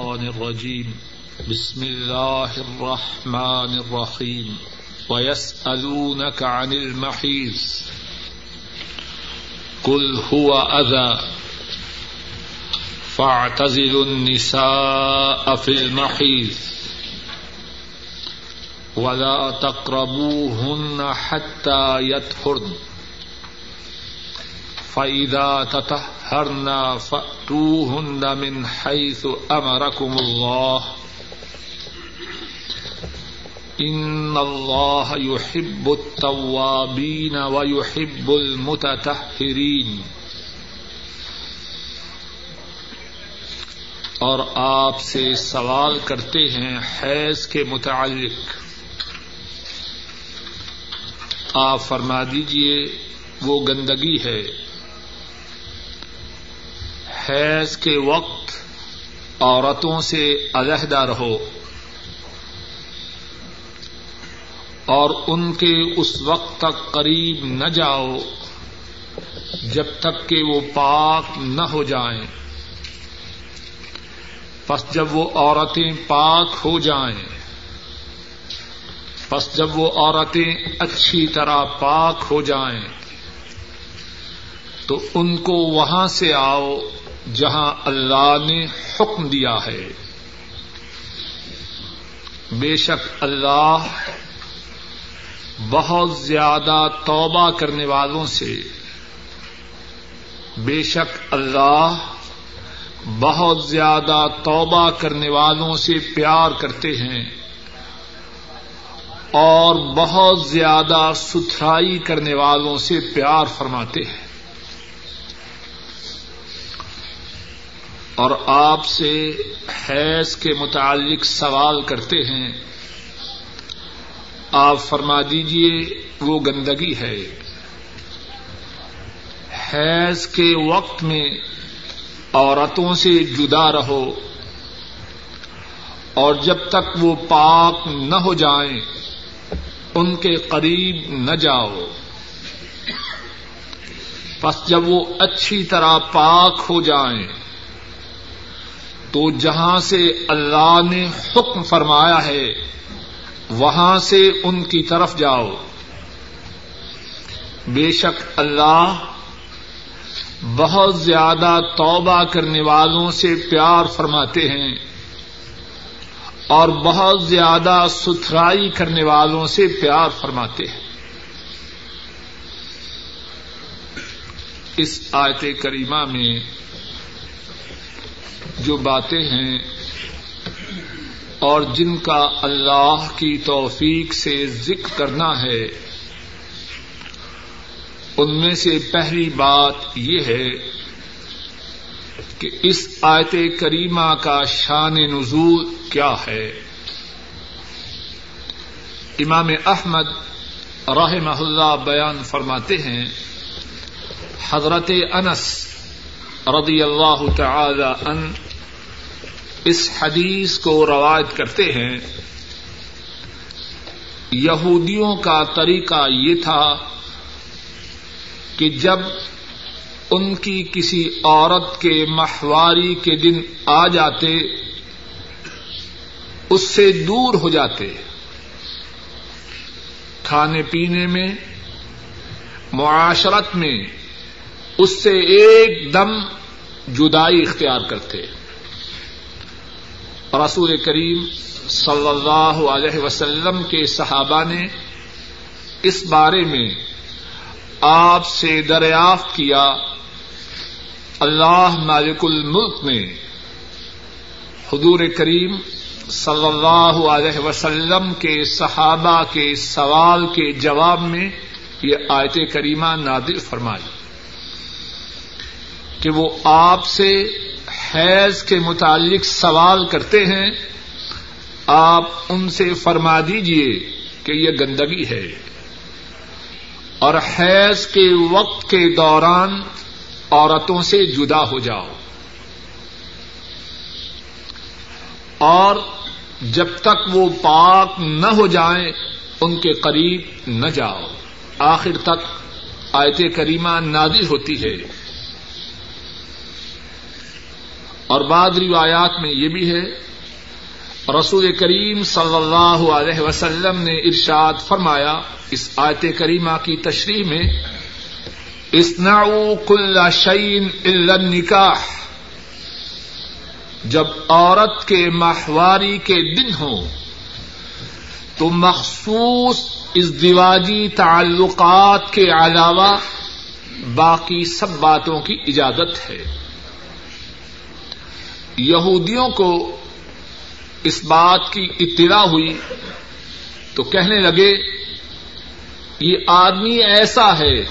الشيطان الرجيم. بسم الله الرحمن الرحيم. ويسألونك عن المحيص. قل هو أذى. فاعتزلوا النساء في المحيص. ولا تقربوهن حتى يطهرن فإذا تطهرن فأتوهن من حيث أمركم الله إن الله يحب التوابين ويحب المتطهرين اور آپ سے سوال کرتے ہیں حیض کے متعلق۔ آپ فرما دیجیے، وہ گندگی ہے۔ حیض کے وقت عورتوں سے علیحدہ رہو اور ان کے اس وقت تک قریب نہ جاؤ جب تک کہ وہ پاک نہ ہو جائیں۔ پس جب وہ عورتیں پاک ہو جائیں، پس جب وہ عورتیں اچھی طرح پاک ہو جائیں، تو ان کو وہاں سے آؤ جہاں اللہ نے حکم دیا ہے۔ بے شک اللہ بہت زیادہ توبہ کرنے والوں سے بے شک اللہ بہت زیادہ توبہ کرنے والوں سے پیار کرتے ہیں اور بہت زیادہ ستھرائی کرنے والوں سے پیار فرماتے ہیں۔ اور آپ سے حیض کے متعلق سوال کرتے ہیں، آپ فرما دیجیے، وہ گندگی ہے۔ حیض کے وقت میں عورتوں سے جدا رہو اور جب تک وہ پاک نہ ہو جائیں، ان کے قریب نہ جاؤ۔ بس جب وہ اچھی طرح پاک ہو جائیں تو جہاں سے اللہ نے حکم فرمایا ہے، وہاں سے ان کی طرف جاؤ۔ بے شک اللہ بہت زیادہ توبہ کرنے والوں سے پیار فرماتے ہیں اور بہت زیادہ ستھرائی کرنے والوں سے پیار فرماتے ہیں۔ اس آیت کریمہ میں جو باتیں ہیں اور جن کا اللہ کی توفیق سے ذکر کرنا ہے، ان میں سے پہلی بات یہ ہے کہ اس آیت کریمہ کا شان نزول کیا ہے۔ امام احمد راہ اللہ بیان فرماتے ہیں، حضرت انس رضی اللہ تعالی ان اس حدیث کو روایت کرتے ہیں، یہودیوں کا طریقہ یہ تھا کہ جب ان کی کسی عورت کے ماہواری کے دن آ جاتے، اس سے دور ہو جاتے۔ کھانے پینے میں، معاشرت میں، اس سے ایک دم جدائی اختیار کرتے۔ رسول کریم صلی اللہ علیہ وسلم کے صحابہ نے اس بارے میں آپ سے دریافت کیا، اللہ مالک الملک نے حضور کریم صلی اللہ علیہ وسلم کے صحابہ کے سوال کے جواب میں یہ آیت کریمہ نادر فرمائی کہ وہ آپ سے حیض کے متعلق سوال کرتے ہیں، آپ ان سے فرما دیجیے کہ یہ گندگی ہے۔ اور حیض کے وقت کے دوران عورتوں سے جدا ہو جاؤ۔ اور جب تک وہ پاک نہ ہو جائیں، ان کے قریب نہ جاؤ۔ آخر تک آیت کریمہ نادر ہوتی ہے۔ اور بعد روایات میں یہ بھی ہے، رسول کریم صلی اللہ علیہ وسلم نے ارشاد فرمایا اس آیت کریمہ کی تشریح میں اسنعوا کل شعین النکاح، جب عورت کے ماہواری کے دن ہو تو مخصوص اس دیواجی تعلقات کے علاوہ باقی سب باتوں کی اجازت ہے۔ یہودیوں کو اس بات کی اطلاع ہوئی تو کہنے لگے، یہ آدمی ایسا ہے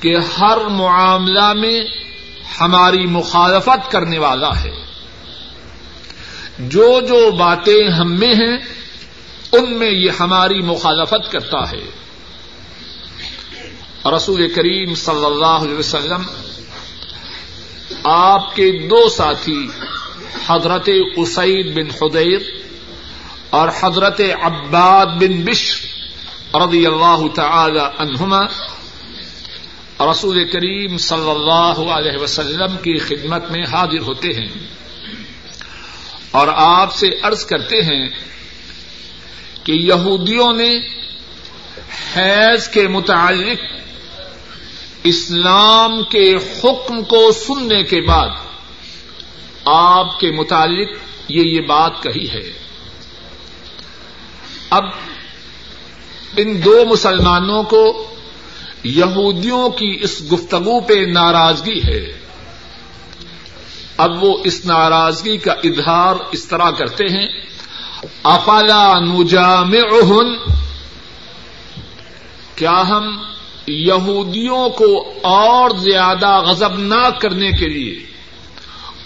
کہ ہر معاملہ میں ہماری مخالفت کرنے والا ہے۔ جو جو باتیں ہم میں ہیں، ان میں یہ ہماری مخالفت کرتا ہے۔ رسول کریم صلی اللہ علیہ وسلم آپ کے دو ساتھی، حضرت اسعید بن خدیر اور حضرت عباد بن بشر رضی اللہ تعالی عنہما، رسول کریم صلی اللہ علیہ وسلم کی خدمت میں حاضر ہوتے ہیں۔ اور آپ سے عرض کرتے ہیں کہ یہودیوں نے حیض کے متعلق اسلام کے حکم کو سننے کے بعد آپ کے متعلق یہ یہ بات کہی ہے۔ اب ان دو مسلمانوں کو یہودیوں کی اس گفتگو پہ ناراضگی ہے۔ اب وہ اس ناراضگی کا اظہار اس طرح کرتے ہیں۔ افلا نجام کیا ہم یہودیوں کو اور زیادہ غضب نہ کرنے کے لیے،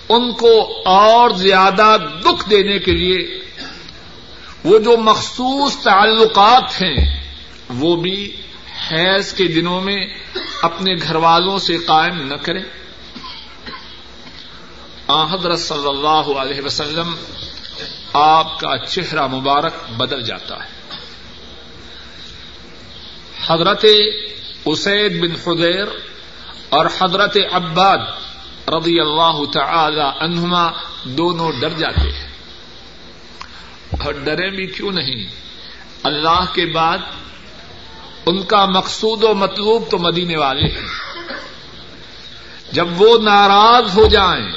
ان کو اور زیادہ دکھ دینے کے لیے، وہ جو مخصوص تعلقات ہیں، وہ بھی حیض کے دنوں میں اپنے گھر والوں سے قائم نہ کریں۔ حضرت صلی اللہ علیہ وسلم، آپ کا چہرہ مبارک بدل جاتا ہے۔ حضرت اسید بن خدیر اور حضرت عباد رضی اللہ تعالی عنہما دونوں ڈر جاتے ہیں۔ اور ڈرے بھی کیوں نہیں؟ اللہ کے بعد ان کا مقصود و مطلوب تو مدینے والے ہیں۔ جب وہ ناراض ہو جائیں،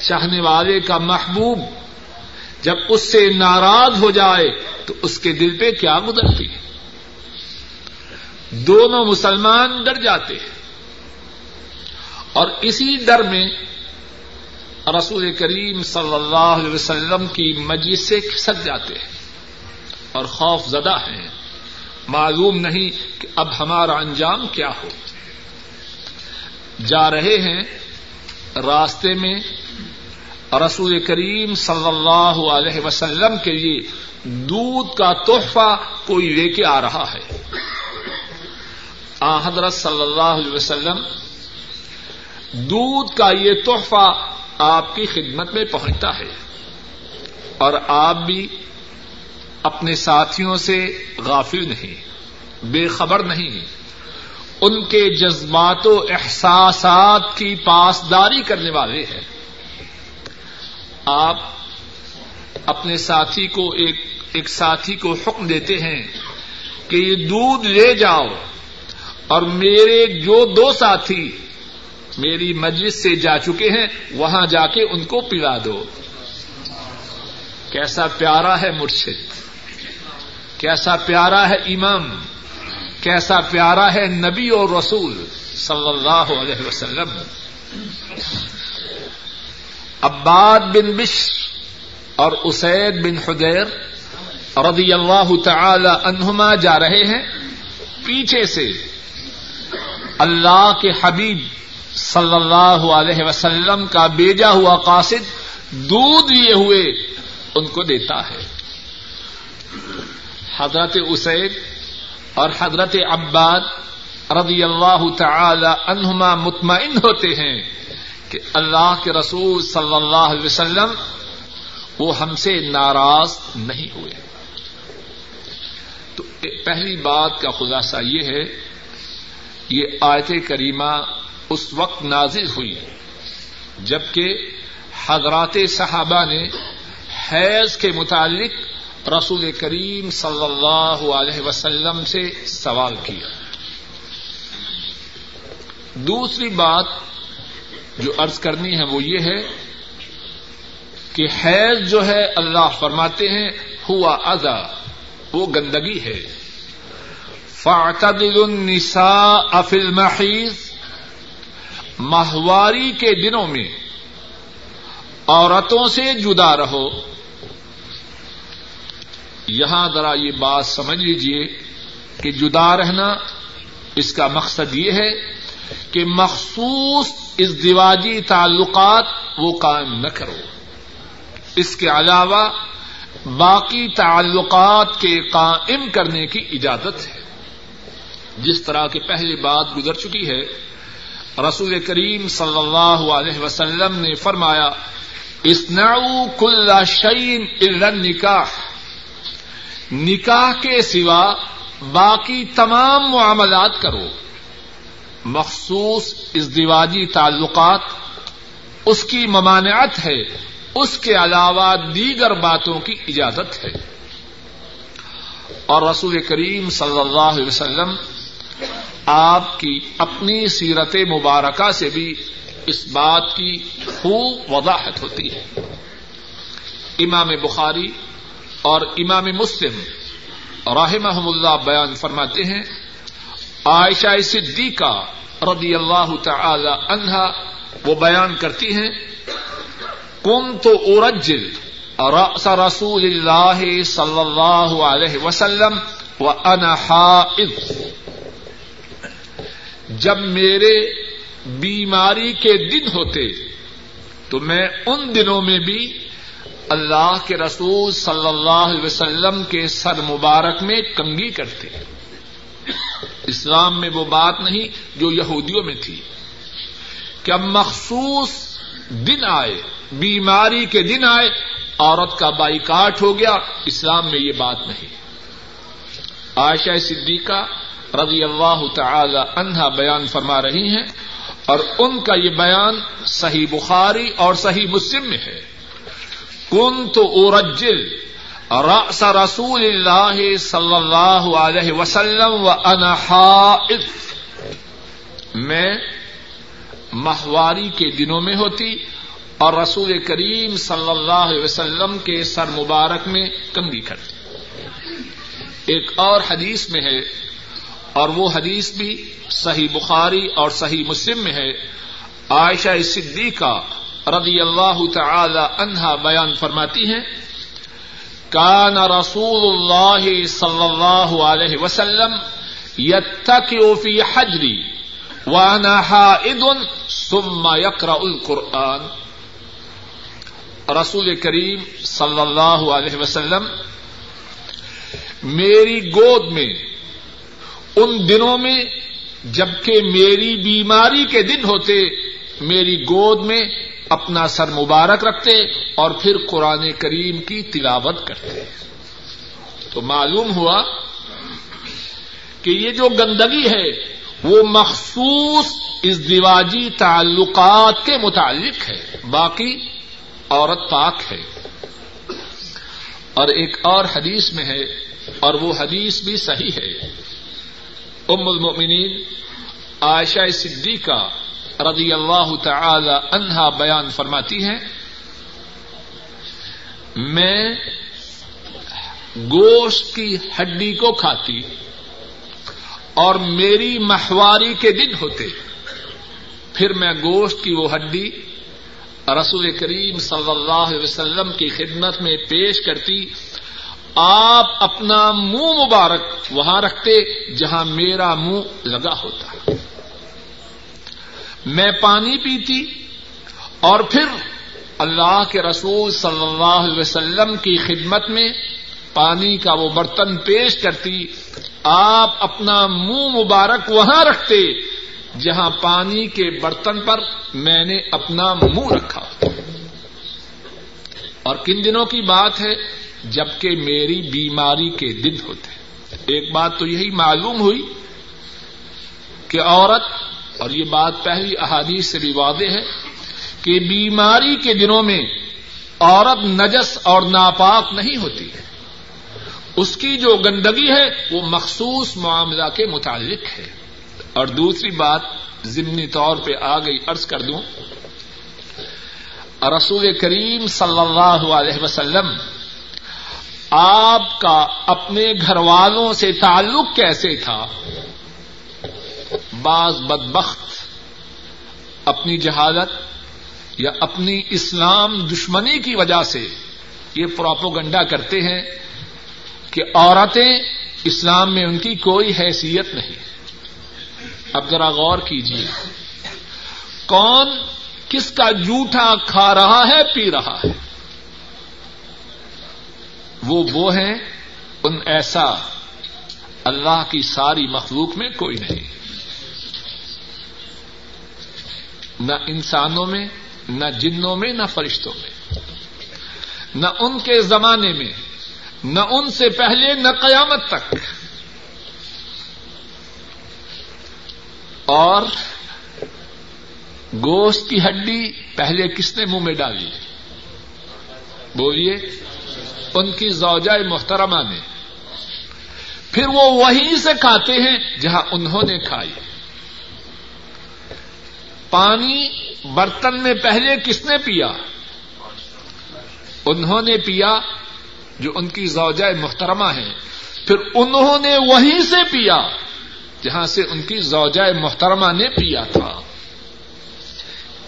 چاہنے والے کا محبوب جب اس سے ناراض ہو جائے تو اس کے دل پہ کیا گزرتی ہے؟ دونوں مسلمان ڈر جاتے ہیں۔ اور اسی ڈر میں رسول کریم صلی اللہ علیہ وسلم کی مجلس سے کھسک جاتے ہیں۔ اور خوف زدہ ہیں۔ معلوم نہیں کہ اب ہمارا انجام کیا ہو۔ جا رہے ہیں راستے میں رسول کریم صلی اللہ علیہ وسلم کے لیے دودھ کا تحفہ کوئی لے کے آ رہا ہے۔ آ، حضرت صلی اللہ علیہ وسلم، دودھ کا یہ تحفہ آپ کی خدمت میں پہنچتا ہے۔ اور آپ بھی اپنے ساتھیوں سے غافل نہیں، بے خبر نہیں۔ ان کے جذبات و احساسات کی پاسداری کرنے والے ہیں۔ آپ اپنے ساتھی کو ایک ایک ساتھی کو حکم دیتے ہیں کہ یہ دودھ لے جاؤ۔ اور میرے جو دو ساتھی میری مجلس سے جا چکے ہیں، وہاں جا کے ان کو پلا دو۔ کیسا پیارا ہے مرشد۔ کیسا پیارا ہے امام۔ کیسا پیارا ہے نبی اور رسول صلی اللہ علیہ وسلم۔ عباد بن بشر اور اسید بن حدیر رضی اللہ تعالی عنہما جا رہے ہیں۔ پیچھے سے اللہ کے حبیب صلی اللہ علیہ وسلم کا بیجا ہوا قاصد دودھ لیے ہوئے ان کو دیتا ہے۔ حضرت اسید اور حضرت عباد رضی اللہ تعالی عنہما مطمئن ہوتے ہیں کہ اللہ کے رسول صلی اللہ علیہ وسلم وہ ہم سے ناراض نہیں ہوئے۔ تو پہلی بات کا خلاصہ یہ ہے یہ آیت کریمہ اس وقت نازل ہوئی جبکہ حضرات صحابہ نے حیض کے متعلق رسول کریم صلی اللہ علیہ وسلم سے سوال کیا۔ دوسری بات جو عرض کرنی ہے وہ یہ ہے کہ حیض جو ہے اللہ فرماتے ہیں، ہوا ازا وہ گندگی ہے۔ فاطل النساء افل محیض ماہواری کے دنوں میں عورتوں سے جدا رہو. یہاں ذرا یہ بات سمجھ لیجیے کہ جدا رہنا اس کا مقصد یہ ہے کہ مخصوص اس تعلقات وہ قائم نہ کرو. اس کے علاوہ باقی تعلقات کے قائم کرنے کی اجازت ہے. جس طرح کی پہلی بات گزر چکی ہے، رسول کریم صلی اللہ علیہ وسلم نے فرمایا اسنعو کل شعین الا نکاح نکاح کے سوا باقی تمام معاملات کرو۔ مخصوص اس دیواجی تعلقات، اس کی ممانعت ہے، اس کے علاوہ دیگر باتوں کی اجازت ہے۔ اور رسول کریم صلی اللہ علیہ وسلم آپ کی اپنی سیرت مبارکہ سے بھی اس بات کی خوب وضاحت ہوتی ہے۔ امام بخاری اور امام مسلم رحمہ اللہ بیان فرماتے ہیں، عائشہ صدیقہ رضی اللہ تعالی عنہا وہ بیان کرتی ہیں کم تو ارجل رأس رسول اللہ صلی اللہ علیہ وسلم و حائض جب میرے بیماری کے دن ہوتے تو میں ان دنوں میں بھی اللہ کے رسول صلی اللہ علیہ وسلم کے سر مبارک میں کنگی کرتے۔ اسلام میں وہ بات نہیں جو یہودیوں میں تھی۔ کہ اب مخصوص دن آئے، بیماری کے دن آئے، عورت کا بائی کاٹ ہو گیا، اسلام میں یہ بات نہیں۔ عائشہ صدیقہ رضی اللہ تعالی عنہا بیان فرما رہی ہیں اور ان کا یہ بیان صحیح بخاری اور صحیح مسلم میں ہے۔ کن تو ارجل رأس رسول اللہ صلی اللہ علیہ وسلم و انحائض میں ماہواری کے دنوں میں ہوتی اور رسول کریم صلی اللہ علیہ وسلم کے سر مبارک میں کنگی کرتی۔ ایک اور حدیث میں ہے اور وہ حدیث بھی صحیح بخاری اور صحیح مسلم میں ہے۔ عائشہ صدیقہ رضی اللہ تعالی عنہا بیان فرماتی ہیں، کان رسول اللہ صلی اللہ علیہ وسلم یتکئ فی حجری وانا حائض ثم یقرأ القرآن. رسول کریم صلی اللہ علیہ وسلم، میری گود میں ان دنوں میں جبکہ میری بیماری کے دن ہوتے، میری گود میں اپنا سر مبارک رکھتے اور پھر قرآن کریم کی تلاوت کرتے۔ تو معلوم ہوا کہ یہ جو گندگی ہے، وہ مخصوص اس دیواجی تعلقات کے متعلق ہے۔ باقی عورت پاک ہے۔ اور ایک اور حدیث میں ہے اور وہ حدیث بھی صحیح ہے۔ ام المؤمنین عائشہ صدیقہ رضی اللہ تعالی عنہا بیان فرماتی ہیں، میں گوشت کی ہڈی کو کھاتی اور میری مہواری کے دن ہوتے، پھر میں گوشت کی وہ ہڈی رسول کریم صلی اللہ علیہ وسلم کی خدمت میں پیش کرتی آپ اپنا منہ مبارک وہاں رکھتے جہاں میرا منہ لگا ہوتا۔ میں پانی پیتی اور پھر اللہ کے رسول صلی اللہ علیہ وسلم کی خدمت میں پانی کا وہ برتن پیش کرتی، آپ اپنا منہ مبارک وہاں رکھتے جہاں پانی کے برتن پر میں نے اپنا منہ رکھا۔ اور کن دنوں کی بات ہے جبکہ میری بیماری کے دن ہوتے ایک بات تو یہی معلوم ہوئی کہ عورت، اور یہ بات پہلی احادیث سے بھی واضح ہے، کہ بیماری کے دنوں میں عورت نجس اور ناپاک نہیں ہوتی۔ ہے اس کی جو گندگی ہے، وہ مخصوص معاملہ کے متعلق ہے۔ اور دوسری بات ضمنی طور پہ آ گئی ارض کر دوں۔ رسول کریم صلی اللہ علیہ وسلم آپ کا اپنے گھر والوں سے تعلق کیسے تھا؟ بعض بدبخت اپنی جہالت یا اپنی اسلام دشمنی کی وجہ سے یہ پراپوگنڈا کرتے ہیں کہ عورتیں اسلام میں ان کی کوئی حیثیت نہیں۔ اب ذرا غور کیجیے کون کس کا جھوٹا کھا رہا ہے، پی رہا ہے؟ وہ وہ ہیں، ان ایسا اللہ کی ساری مخلوق میں کوئی نہیں۔ نہ انسانوں میں، نہ جنوں میں، نہ فرشتوں میں۔ نہ ان کے زمانے میں، نہ ان سے پہلے، نہ قیامت تک۔ اور گوشت کی ہڈی پہلے کس نے منہ میں ڈالی؟ بولیے۔ ان کی زوجہ محترمہ نے پھر وہ وہیں سے کھاتے ہیں جہاں انہوں نے کھائی۔ پانی برتن میں پہلے کس نے پیا؟ انہوں نے پیا جو ان کی زوجہ محترمہ ہے پھر انہوں نے وہیں سے پیا جہاں سے ان کی زوجہ محترمہ نے پیا تھا۔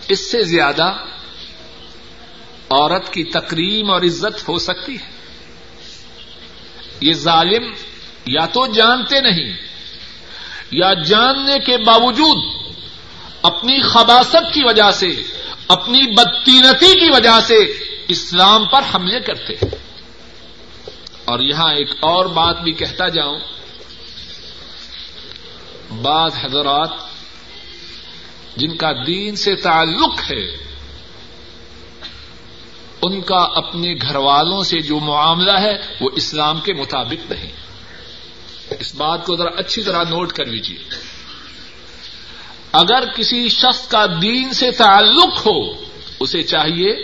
اس سے زیادہ عورت کی تقریم اور عزت ہو سکتی ہے۔ یہ ظالم یا تو جانتے نہیں یا جاننے کے باوجود اپنی خباست کی وجہ سے، اپنی بدتینتی کی وجہ سے اسلام پر حملے کرتے ہیں۔ اور یہاں ایک اور بات بھی کہتا جاؤں۔ بعض حضرات جن کا دین سے تعلق ہے ان کا اپنے گھر والوں سے جو معاملہ ہے وہ اسلام کے مطابق نہیں۔ اس بات کو ذرا اچھی طرح نوٹ کر لیجیے اگر کسی شخص کا دین سے تعلق ہو، اسے چاہیے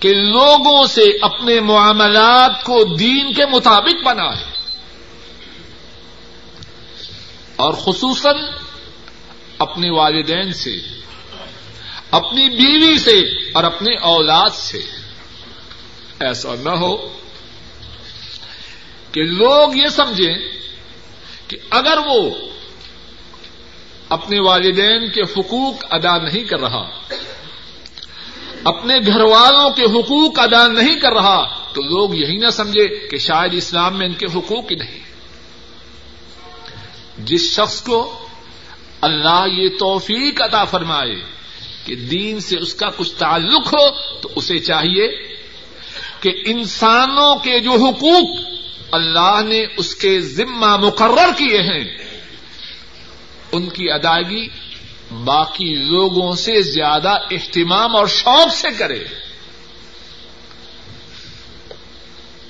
کہ لوگوں سے اپنے معاملات کو دین کے مطابق بنائے۔ اور خصوصاً اپنے والدین سے۔ اپنی بیوی سے اور اپنے اولاد سے۔ ایسا نہ ہو کہ لوگ یہ سمجھیں کہ اگر وہ اپنے والدین کے حقوق ادا نہیں کر رہا، اپنے گھر والوں کے حقوق ادا نہیں کر رہا، تو لوگ یہی نہ سمجھے کہ شاید اسلام میں ان کے حقوق ہی نہیں۔ جس شخص کو اللہ یہ توفیق عطا فرمائے کہ دین سے اس کا کچھ تعلق ہو تو اسے چاہیے کہ انسانوں کے جو حقوق اللہ نے اس کے ذمہ مقرر کیے ہیں، ان کی ادائیگی باقی لوگوں سے زیادہ اہتمام اور شوق سے کرے۔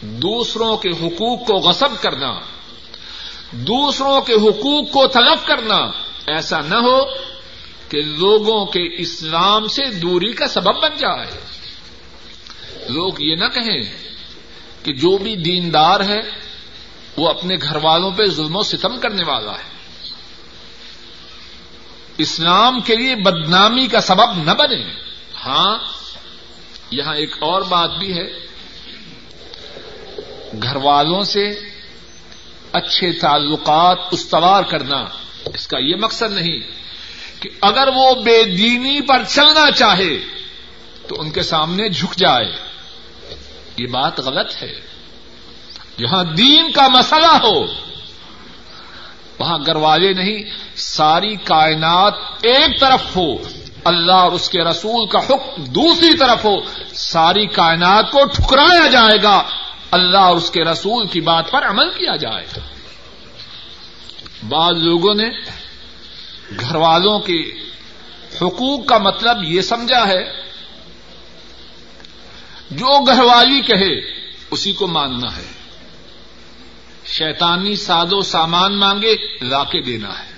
دوسروں کے حقوق کو غصب کرنا، دوسروں کے حقوق کو تلف کرنا ایسا نہ ہو کہ لوگوں کے اسلام سے دوری کا سبب بن جائے۔ لوگ یہ نہ کہیں کہ جو بھی دیندار ہے، وہ اپنے گھر والوں پہ ظلم و ستم کرنے والا ہے۔ اسلام کے لیے بدنامی کا سبب نہ بنے۔ ہاں یہاں ایک اور بات بھی ہے۔ گھر والوں سے اچھے تعلقات استوار کرنا، اس کا یہ مقصد نہیں۔ کہ اگر وہ بے دینی پر چلنا چاہے تو ان کے سامنے جھک جائے۔ یہ بات غلط ہے۔ جہاں دین کا مسئلہ ہو، وہاں گھر والے نہیں، ساری کائنات ایک طرف ہو، اللہ اور اس کے رسول کا حکم دوسری طرف ہو، ساری کائنات کو ٹھکرایا جائے گا، اللہ اور اس کے رسول کی بات پر عمل کیا جائے۔ گا بعض لوگوں نے گھر والوں کے حقوق کا مطلب یہ سمجھا ہے، جو گھر والی کہے، اسی کو ماننا ہے۔ شیطانی سادو سامان مانگے لا کے دینا ہے۔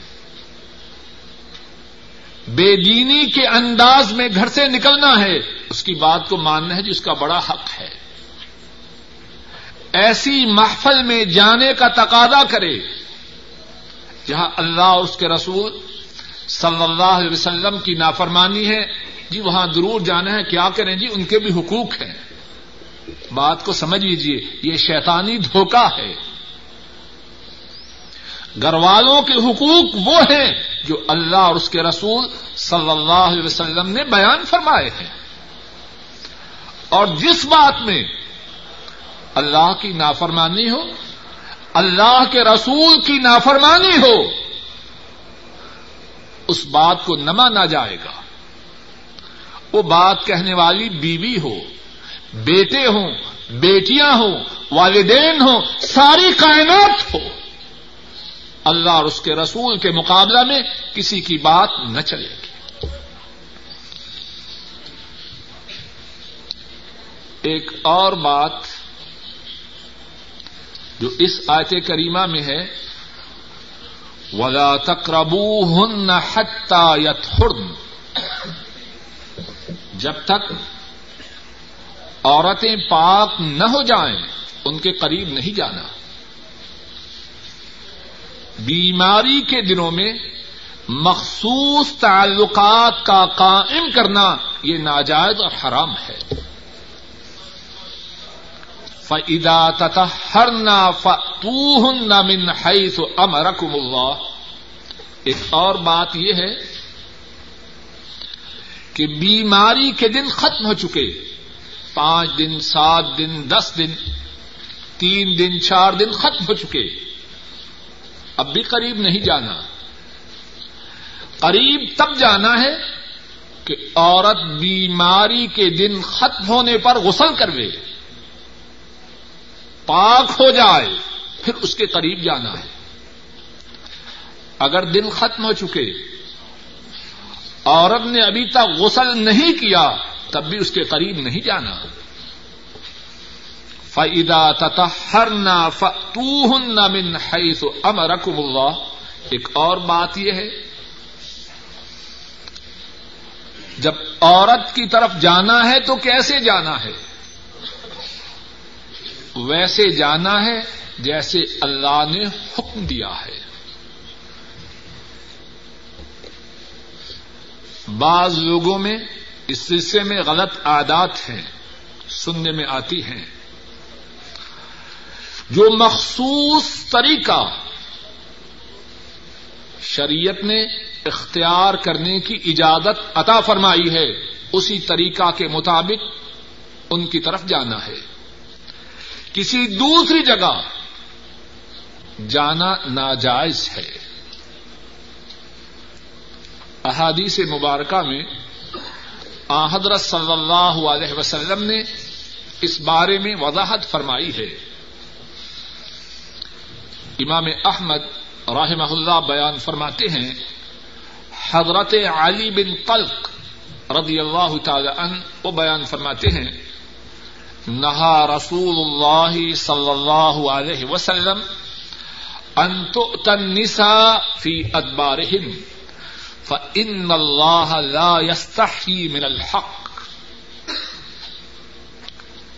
بے دینی کے انداز میں گھر سے نکلنا ہے، اس کی بات کو ماننا ہے، جس کا بڑا حق ہے۔ ایسی محفل میں جانے کا تقاضا کرے، جہاں اللہ اور اس کے رسول صلی اللہ علیہ وسلم کی نافرمانی ہے۔ جی وہاں ضرور جانا ہے۔ کیا کریں؟ جی ان کے بھی حقوق ہیں۔ بات کو سمجھ لیجیے یہ شیطانی دھوکہ ہے۔ گھر والوں کے حقوق وہ ہیں جو اللہ اور اس کے رسول صلی اللہ علیہ وسلم نے بیان فرمائے ہیں۔ اور جس بات میں اللہ کی نافرمانی ہو، اللہ کے رسول کی نافرمانی ہو اس بات کو نہ مانا جائے گا۔ وہ بات کہنے والی بیوی ہو، بیٹے ہوں، بیٹیاں ہوں، والدین ہوں، ساری کائنات ہو۔ اللہ اور اس کے رسول کے مقابلہ میں کسی کی بات نہ چلے گی۔ ایک اور بات جو اس آیت کریمہ میں ہے ولا تقربو ہن حتا یت جب تک عورتیں پاک نہ ہو جائیں، ان کے قریب نہیں جانا۔ بیماری کے دنوں میں مخصوص تعلقات کا قائم کرنا یہ ناجائز اور حرام ہے۔ فدا تتحرنا فتوہن من حیث امرکم اللہ ایک اور بات یہ ہے کہ بیماری کے دن ختم ہو چکے۔ پانچ دن، سات دن، دس دن، تین دن، چار دن ختم ہو چکے۔ اب بھی قریب نہیں جانا۔ قریب تب جانا ہے کہ عورت بیماری کے دن ختم ہونے پر غسل کروے۔ پاک ہو جائے، پھر اس کے قریب جانا ہے۔ اگر دن ختم ہو چکے، عورت نے ابھی تک غسل نہیں کیا، تب بھی اس کے قریب نہیں جانا۔ فعدا تتحرنا فتوہن من حیث امرکم اللہ ایک اور بات یہ ہے، جب عورت کی طرف جانا ہے تو کیسے جانا ہے؟ ویسے جانا ہے جیسے اللہ نے حکم دیا ہے۔ بعض لوگوں میں اس سلسلے میں غلط عادات ہیں، سننے میں آتی ہیں۔ جو مخصوص طریقہ شریعت نے اختیار کرنے کی اجازت عطا فرمائی ہے، اسی طریقہ کے مطابق ان کی طرف جانا ہے۔ کسی دوسری جگہ جانا ناجائز ہے۔ احادیث مبارکہ میں حضرت صلی اللہ علیہ وسلم نے اس بارے میں وضاحت فرمائی ہے۔ امام احمد رحمہ اللہ بیان فرماتے ہیں، حضرت علی بن طلق رضی اللہ تعالی عنہ وہ بیان فرماتے ہیں نہا رسول اللہ صلی اللہ علیہ وسلم النساء في ادبارهن فان لا يستحي من الحق۔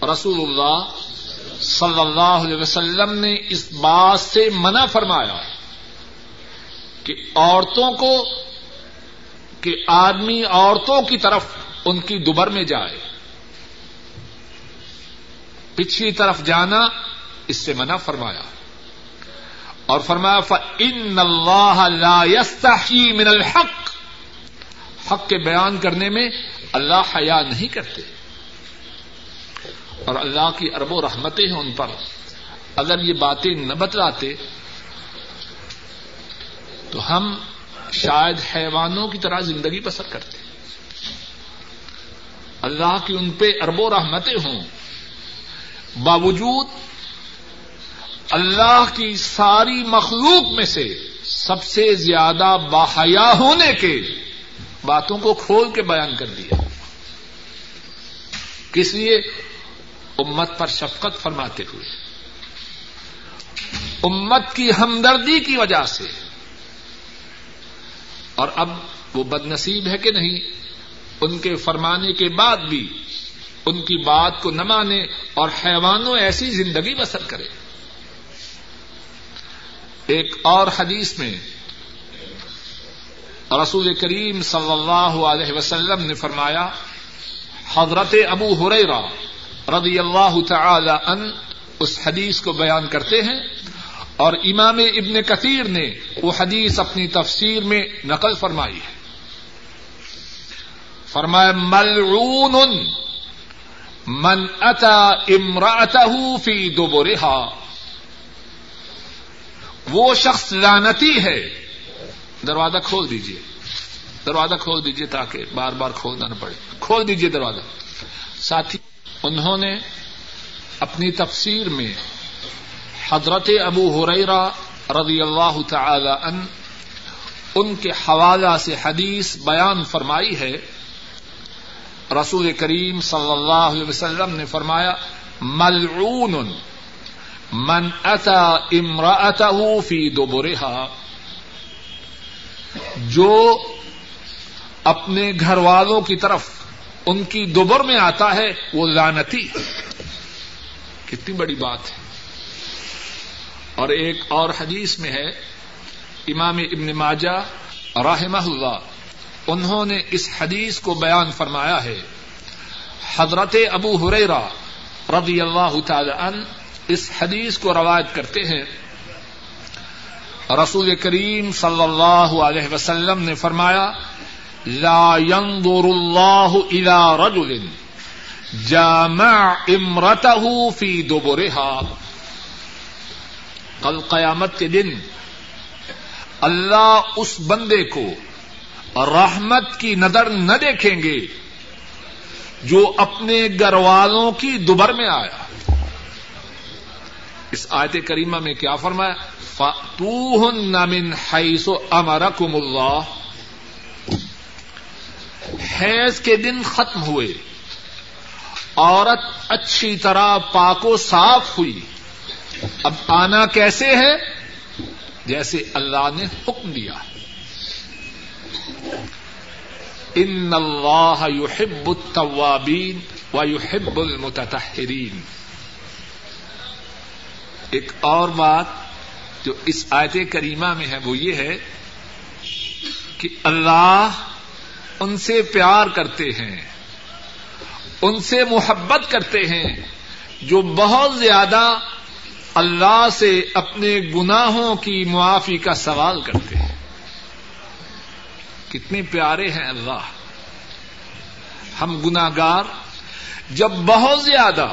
رسول اللہ صلی اللہ علیہ وسلم نے اس بات سے منع فرمایا کہ عورتوں کو، کہ آدمی عورتوں کی طرف ان کی دوبر میں جائے۔ پچھلی طرف جانا، اس سے منع فرمایا۔ اور فرمایا ان اللہ لا يستحی من الحق۔ حق کے بیان کرنے میں اللہ حیا نہیں کرتے۔ اور اللہ کی ارب و رحمتیں ہیں ان پر۔ اگر یہ باتیں نہ بتلاتے، تو ہم شاید حیوانوں کی طرح زندگی بسر کرتے۔ اللہ کی ان پہ ارب و رحمتیں ہوں۔ باوجود اللہ کی ساری مخلوق میں سے سب سے زیادہ باحیا ہونے کے باتوں کو کھول کے بیان کر دیا۔ کس لیے؟ امت پر شفقت فرماتے ہوئے۔ امت کی ہمدردی کی وجہ سے۔ اور اب وہ بد نصیب ہے کہ نہیں؟ ان کے فرمانے کے بعد بھی ان کی بات کو نہ مانے اور حیوانوں ایسی زندگی بسر کرے۔ ایک اور حدیث میں رسول کریم صلی اللہ علیہ وسلم نے فرمایا، حضرت ابو ہریرا رضی اللہ تعالی ان اس حدیث کو بیان کرتے ہیں اور امام ابن کثیر نے وہ حدیث اپنی تفسیر میں نقل فرمائی ہے۔ فرمایا، ملعون من اتا امراته فی دبرها۔ وہ شخص لانتی ہے۔ دروازہ کھول دیجیے دروازہ کھول دیجیے تاکہ بار بار کھولنا نہ پڑے۔ کھول دیجیے دروازہ۔ ساتھی، انہوں نے اپنی تفسیر میں حضرت ابو ہریرا رضی اللہ تعالی ان ان کے حوالہ سے حدیث بیان فرمائی ہے۔ رسول کریم صلی اللہ علیہ وسلم نے فرمایا ملعون من اتا امراته فی دبرها جو اپنے گھر والوں کی طرف ان کی دوبر میں آتا ہے، وہ لانتی کتنی بڑی بات ہے۔ اور ایک اور حدیث میں ہے، امام ابن ماجہ رحمہ اللہ انہوں نے اس حدیث کو بیان فرمایا ہے۔ حضرت ابو ہریرا رضی اللہ تعالی عنہ اس حدیث کو روایت کرتے ہیں۔ رسول کریم صلی اللہ علیہ وسلم نے فرمایا، لا ينظر اللہ الى رجل جامع امرته في دبرها کل قیامت کے دن اللہ اس بندے کو رحمت کی نظر نہ دیکھیں گے جو اپنے گھر والوں کی دوبر میں آیا۔ اس آیت کریمہ میں کیا فرمایا؟ من حیث امرکم اللہ۔ حیض کے دن ختم ہوئے۔ عورت اچھی طرح پاکو صاف ہوئی۔ اب آنا کیسے ہے؟ جیسے اللہ نے حکم دیا۔ ہے ان اللہ یحب التوابین و یحب المتطہرین ایک اور بات جو اس آیت کریمہ میں ہے، وہ یہ ہے کہ اللہ ان سے پیار کرتے ہیں، ان سے محبت کرتے ہیں جو بہت زیادہ اللہ سے اپنے گناہوں کی معافی کا سوال کرتے ہیں۔ کتنے پیارے ہیں اللہ۔ ہم گناگار جب بہت زیادہ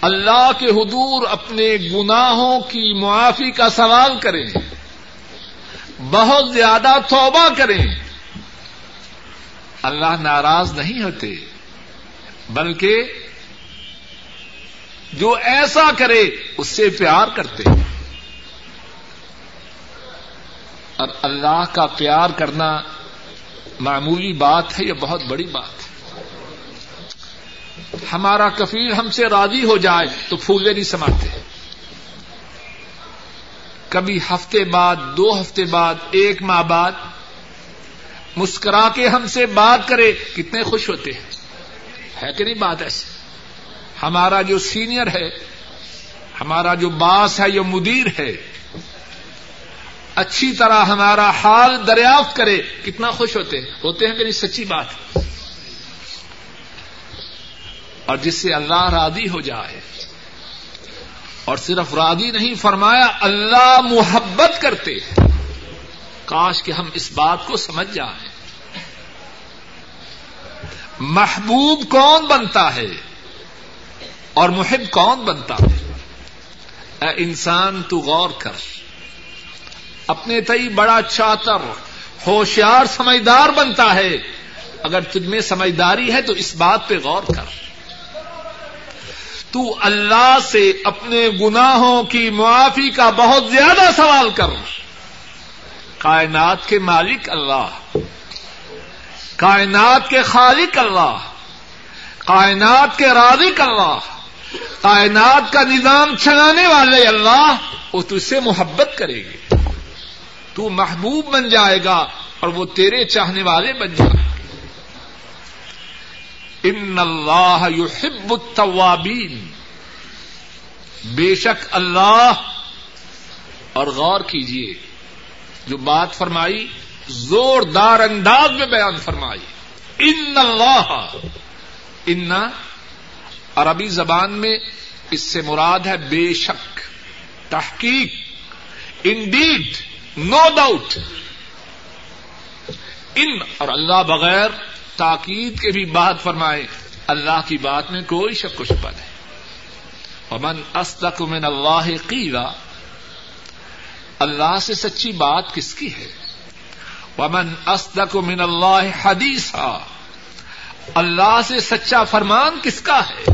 اللہ کے حضور اپنے گناہوں کی معافی کا سوال کریں، بہت زیادہ توبہ کریں، اللہ ناراض نہیں ہوتے، بلکہ جو ایسا کرے، اس سے پیار کرتے۔ ہیں اور اللہ کا پیار کرنا معمولی بات ہے یا بہت بڑی بات ہے۔ ہمارا کفیل ہم سے راضی ہو جائے تو پھولے نہیں سماتے۔ کبھی ہفتے بعد، دو ہفتے بعد، ایک ماہ بعد مسکرا کے ہم سے بات کرے، کتنے خوش ہوتے ہیں۔ ہے کہ نہیں بات ایسے ہمارا جو سینئر ہے، ہمارا جو باس ہے جو مدیر ہے اچھی طرح ہمارا حال دریافت کرے، کتنا خوش ہوتے ہیں۔ ہوتے ہیں کہ نہیں سچی بات۔ اور جس سے اللہ راضی ہو جائے۔ اور صرف راضی نہیں فرمایا، اللہ محبت کرتے۔ کاش کہ ہم اس بات کو سمجھ جائیں۔ محبوب کون بنتا ہے؟ اور محب کون بنتا ہے؟ اے انسان، تو غور کر۔ اپنے تئی بڑا چاتر، ہوشیار سمجھدار بنتا ہے۔ اگر تجھ میں سمجھداری ہے تو اس بات پہ غور کر۔ تو اللہ سے اپنے گناہوں کی معافی کا بہت زیادہ سوال کر۔ کائنات کے مالک اللہ۔ کائنات کے خالق اللہ۔ کائنات کے رازق اللہ۔ کائنات کا نظام چلانے والے اللہ۔ وہ تجھ سے محبت کرے گی۔ تو محبوب بن جائے گا اور وہ تیرے چاہنے والے بن جائیں ان اللہ یحب التوابین۔ بے شک اللہ، اور غور کیجیے جو بات فرمائی، زوردار انداز میں بیان فرمائی۔ ان اللہ، ان عربی زبان میں اس سے مراد ہے بے شک، تحقیق، انڈیڈ۔ نو ڈاؤٹ ان اور اللہ بغیر تاکید کے بھی بات فرمائے، اللہ کی بات میں کوئی شک و شبہ نہیں۔ امن استق من اللہ قیلا اللہ سے سچی بات کس کی ہے؟ ومن استق من اللہ حدیث اللہ سے سچا فرمان کس کا ہے؟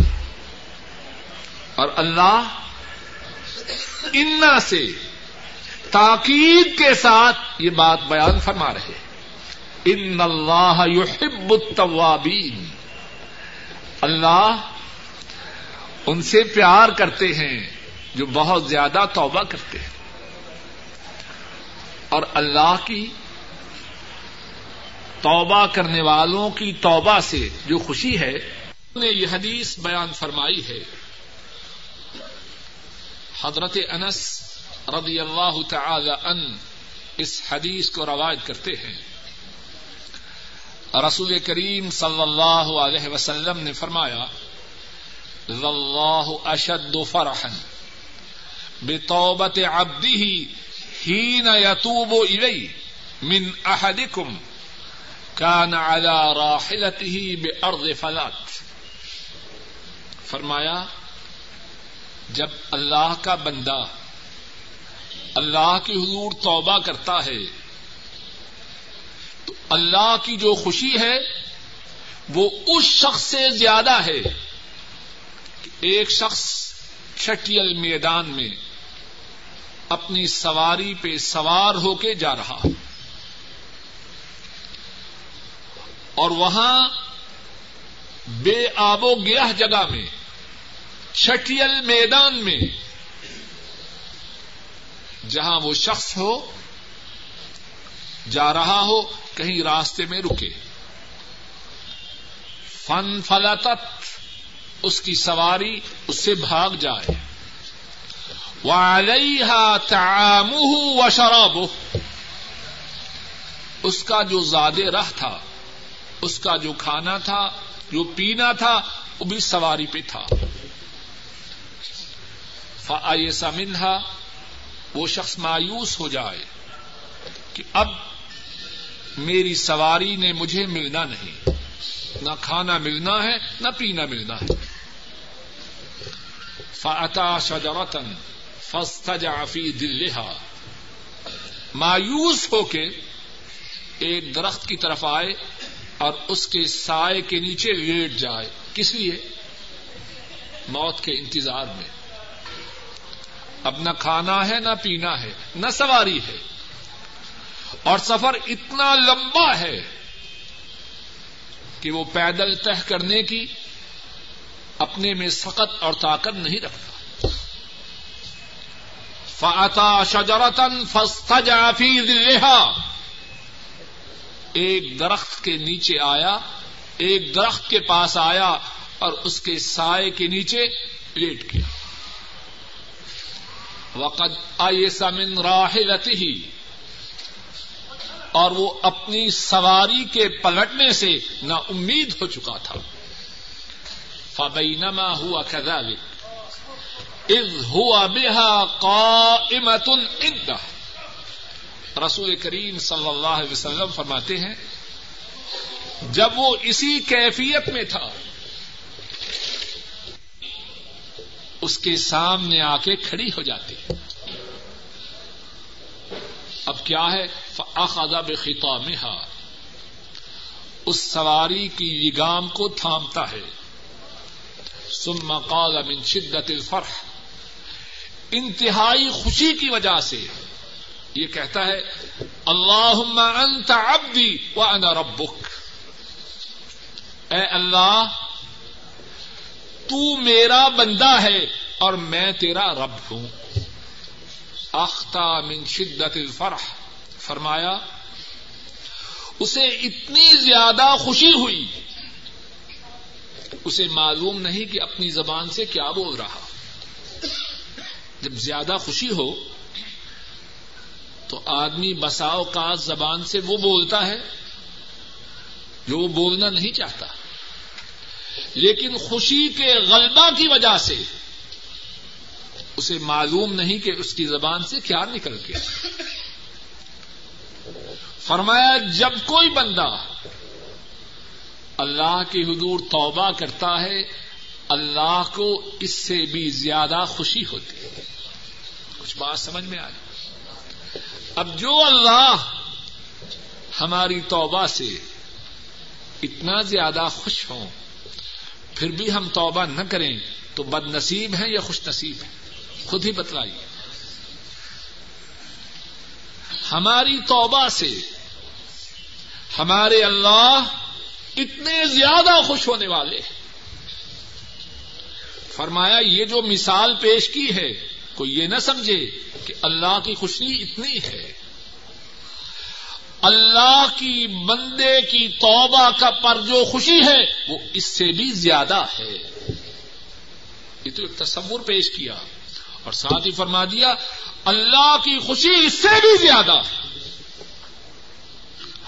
اور اللہ ان سے تاکید کے ساتھ یہ بات بیان فرما رہے ان اللہ یحب التوابین۔ اللہ ان سے پیار کرتے ہیں جو بہت زیادہ توبہ کرتے ہیں۔ اور اللہ کی توبہ کرنے والوں کی توبہ سے جو خوشی ہے نے یہ حدیث بیان فرمائی ہے۔ حضرت انس رضی اللہ تعالی ان اس حدیث کو روایت کرتے ہیں۔ رسول کریم صلی اللہ علیہ وسلم نے فرمایا اللہ اشد فرحا بتوبت عبده حين يتوب إليه من أحدكم كان على راحلته بأرض فلات۔ فرمایا، جب اللہ کا بندہ اللہ کی حضور توبہ کرتا ہے، تو اللہ کی جو خوشی ہے، وہ اس شخص سے زیادہ ہے کہ ایک شخص چھٹیل میدان میں اپنی سواری پہ سوار ہو کے جا رہا اور وہاں بے آب و گیہ جگہ میں، چھٹیل میدان میں جہاں وہ شخص ہو، جا رہا ہو، کہیں راستے میں رکے۔ فن فلتت، اس کی سواری اس سے بھاگ جائے۔ وعليها طعامه وشرابه اس کا جو زیادہ راہ تھا، اس کا جو کھانا تھا، جو پینا تھا، وہ بھی سواری پہ تھا۔ فایسا منہا وہ شخص مایوس ہو جائے کہ اب میری سواری نے مجھے ملنا نہیں۔ نہ کھانا ملنا ہے، نہ پینا ملنا ہے۔ فاتا شجرتن فستجع فی دلہا مایوس ہو کے ایک درخت کی طرف آئے اور اس کے سائے کے نیچے لیٹ جائے۔ کس لیے؟ موت کے انتظار میں۔ اب نہ کھانا ہے نہ پینا ہے، نہ سواری ہے۔ اور سفر اتنا لمبا ہے کہ وہ پیدل طے کرنے کی اپنے میں سخت اور طاقت نہیں رکھتا۔ فاتا شجرتن فستجع فی ذلہا ایک درخت کے نیچے آیا، ایک درخت کے پاس آیا اور اس کے سائے کے نیچے لیٹ گیا۔ وقد آئیسا من راحلته، اور وہ اپنی سواری کے پلٹنے سے نا امید ہو چکا تھا۔ فبینما ہوا كذلك، اذ ہوا بها قائمة رسول کریم صلی اللہ علیہ وسلم فرماتے ہیں، جب وہ اسی کیفیت میں تھا اس کے سامنے آ کے کھڑی ہو جاتی اب کیا ہے؟ فاخذ بخطامها۔ اس سواری کی لگام کو تھامتا ہے۔ ثم قال من شدت الفرح۔ انتہائی خوشی کی وجہ سے یہ کہتا ہے اللہ انت عبدی وانا ربک اے اللہ تو میرا بندہ ہے اور میں تیرا رب ہوں۔ اختا من شدت الفرح۔ فرمایا، اسے اتنی زیادہ خوشی ہوئی۔ اسے معلوم نہیں کہ اپنی زبان سے کیا بول رہا۔ جب زیادہ خوشی ہو، تو آدمی بساؤ کا زبان سے وہ بولتا ہے جو وہ بولنا نہیں چاہتا۔ لیکن خوشی کے غلبہ کی وجہ سے اسے معلوم نہیں کہ اس کی زبان سے کیا نکل گیا۔ فرمایا، جب کوئی بندہ اللہ کی حضور توبہ کرتا ہے، اللہ کو اس سے بھی زیادہ خوشی ہوتی ہے۔ کچھ بات سمجھ میں آئی؟ اب جو اللہ ہماری توبہ سے اتنا زیادہ خوش ہوں پھر بھی ہم توبہ نہ کریں تو بد نصیب ہیں یا خوش نصیب ہیں؟ خود ہی بتلائیے۔ ہماری توبہ سے ہمارے اللہ اتنے زیادہ خوش ہونے والے ہیں۔ فرمایا، یہ جو مثال پیش کی ہے، کوئی یہ نہ سمجھے کہ اللہ کی خوشی اتنی ہے۔ اللہ کی بندے کی توبہ کا پر جو خوشی ہے، وہ اس سے بھی زیادہ ہے۔ یہ تو ایک تصور پیش کیا۔ اور ساتھ ہی فرما دیا، اللہ کی خوشی اس سے بھی زیادہ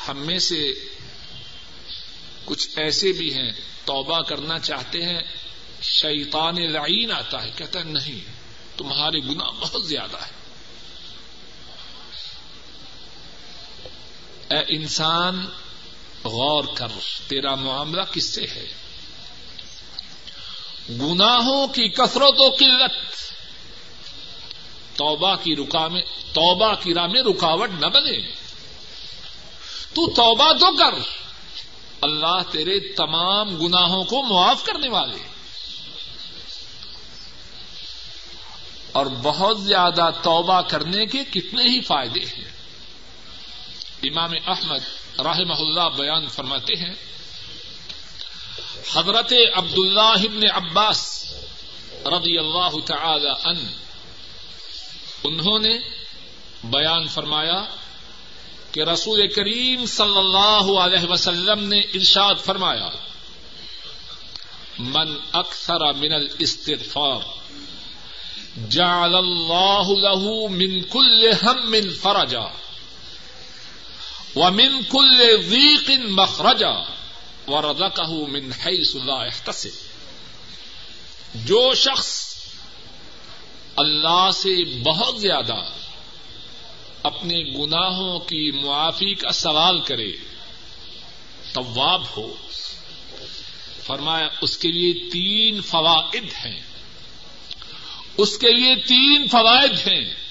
ہم میں سے کچھ ایسے بھی ہیں، توبہ کرنا چاہتے ہیں، شیطان لعین آتا ہے، کہتا ہے، نہیں، تمہارے گنا بہت زیادہ ہے اے انسان، غور کر، تیرا معاملہ کس سے ہے؟ گناہوں کی کثرت و قلت، توبہ کی رکا میں، توبہ کی راہ میں رکاوٹ نہ بنے۔ تو توبہ تو کر۔ اللہ تیرے تمام گناہوں کو معاف کرنے والے۔ اور بہت زیادہ توبہ کرنے کے کتنے ہی فائدے ہیں۔ امام احمد راہ اللہ بیان فرماتے ہیں، حضرت عبد اللہ عباس رضی اللہ تعالی ان انہوں نے بیان فرمایا کہ رسول کریم صلی اللہ علیہ وسلم نے ارشاد فرمایا، من اکثر من الاستغفار، جعل اللہ له من كل هم فرجا ومن كل ضيق مخرجا ورزقه من حيث لا يحتسب. جو شخص اللہ سے بہت زیادہ اپنے گناہوں کی معافی کا سوال کرے، طواب ہو، فرمایا اس کے لیے تین فوائد ہیں۔ اس کے لیے تین فوائد ہیں۔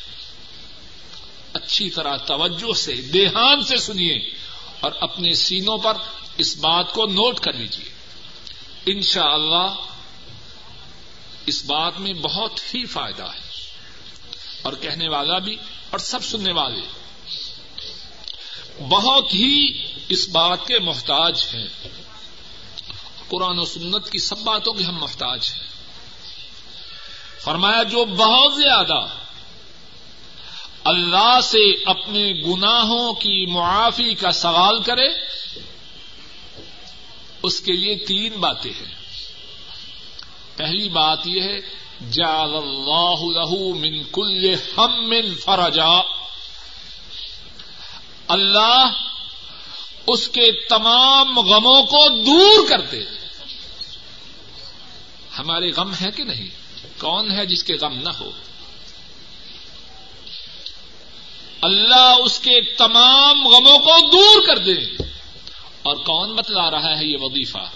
اچھی طرح توجہ سے دیہان سے سنیے اور اپنے سینوں پر اس بات کو نوٹ کر لیجیے ان شاء اللہ اس بات میں بہت ہی فائدہ ہے۔ اور کہنے والا بھی اور سب سننے والے۔ بہت ہی اس بات کے محتاج ہیں۔ قرآن و سنت کی سب باتوں کے ہم محتاج ہیں۔ فرمایا جو بہت زیادہ اللہ سے اپنے گناہوں کی معافی کا سوال کرے، اس کے لیے تین باتیں ہیں۔ پہلی بات یہ ہے، جعل اللہ له من كل هم فرجا۔ اللہ اس کے تمام غموں کو دور کرتے۔ ہمارے غم ہے کہ نہیں؟ کون ہے جس کے غم نہ ہو؟ اللہ اس کے تمام غموں کو دور کر دے۔ اور کون بتلا رہا ہے یہ وظیفہ؟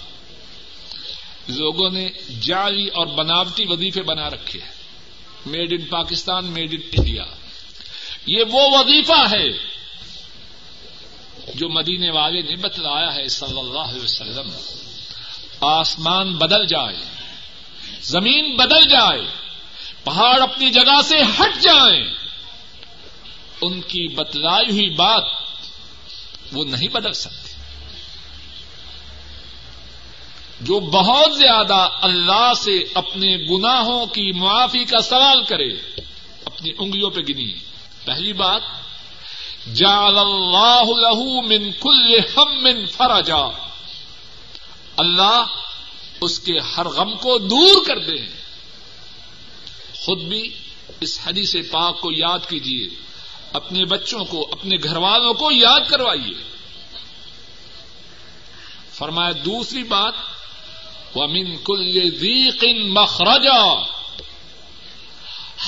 لوگوں نے جعلی اور بناوٹی وظیفے بنا رکھے ہیں۔ Made in Pakistan made in India یہ وہ وظیفہ ہے جو مدینے والے نے بتلایا ہے صلی اللہ علیہ وسلم۔ آسمان بدل جائے، زمین بدل جائے، پہاڑ اپنی جگہ سے ہٹ جائیں۔ ان کی بتلائی ہوئی بات وہ نہیں بدل سکتے جو بہت زیادہ اللہ سے اپنے گناہوں کی معافی کا سوال کرے، اپنی انگلیوں پہ گنی۔ پہلی بات جال اللہ له من کل ہم من فرجا۔ اللہ اس کے ہر غم کو دور کر دے۔ خود بھی اس حدیث پاک کو یاد کیجیے اپنے بچوں کو، اپنے گھر والوں کو یاد کروائیے۔ فرمایا، دوسری بات وہ من کل ذیق مخرجا۔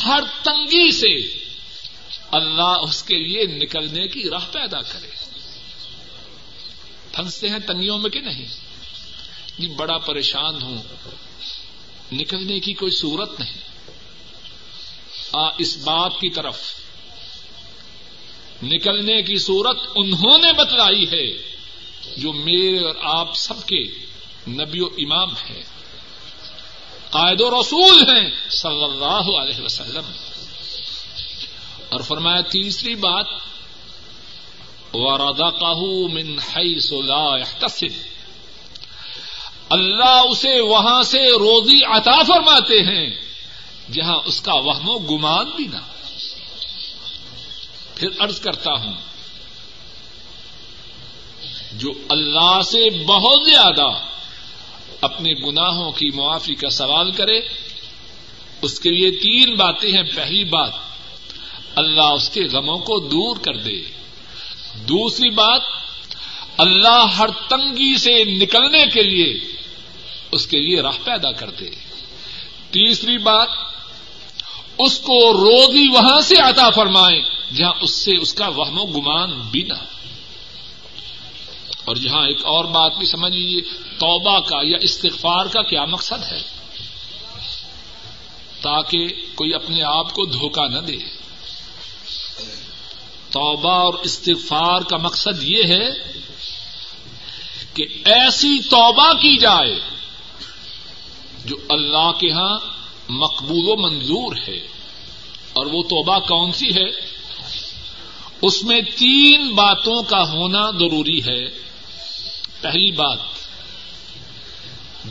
ہر تنگی سے اللہ اس کے لیے نکلنے کی راہ پیدا کرے۔ پھنستے ہیں تنگیوں میں کہ نہیں؟ جی بڑا پریشان ہوں۔ نکلنے کی کوئی صورت نہیں۔ آ، اس بات کی طرف۔ نکلنے کی صورت انہوں نے بتلائی ہے، جو میرے اور آپ سب کے نبی و امام ہیں۔ قائد و رسول ہیں، صلی اللہ علیہ وسلم۔ اور فرمایا، تیسری بات ورادا من حیث لا يحتسب۔ اللہ اسے وہاں سے روزی عطا فرماتے ہیں، جہاں اس کا وہم و گمان بھی نہ پھر ارض کرتا ہوں، جو اللہ سے بہت زیادہ اپنے گناہوں کی معافی کا سوال کرے، اس کے لیے تین باتیں ہیں۔ پہلی بات، اللہ اس کے غموں کو دور کر دے۔ دوسری بات، اللہ ہر تنگی سے نکلنے کے لیے اس کے لیے راہ پیدا کر دے۔ تیسری بات اس کو روزی وہاں سے عطا فرمائے جہاں اس سے اس کا وہم و گمان بھی نہ اور جہاں ایک اور بات بھی سمجھ لیجیے توبہ کا یا استغفار کا کیا مقصد ہے؟ تاکہ کوئی اپنے آپ کو دھوکہ نہ دے۔ توبہ اور استغفار کا مقصد یہ ہے کہ ایسی توبہ کی جائے جو اللہ کے ہاں مقبول و منظور ہے اور وہ توبہ کون سی ہے؟ اس میں تین باتوں کا ہونا ضروری ہے۔ پہلی بات،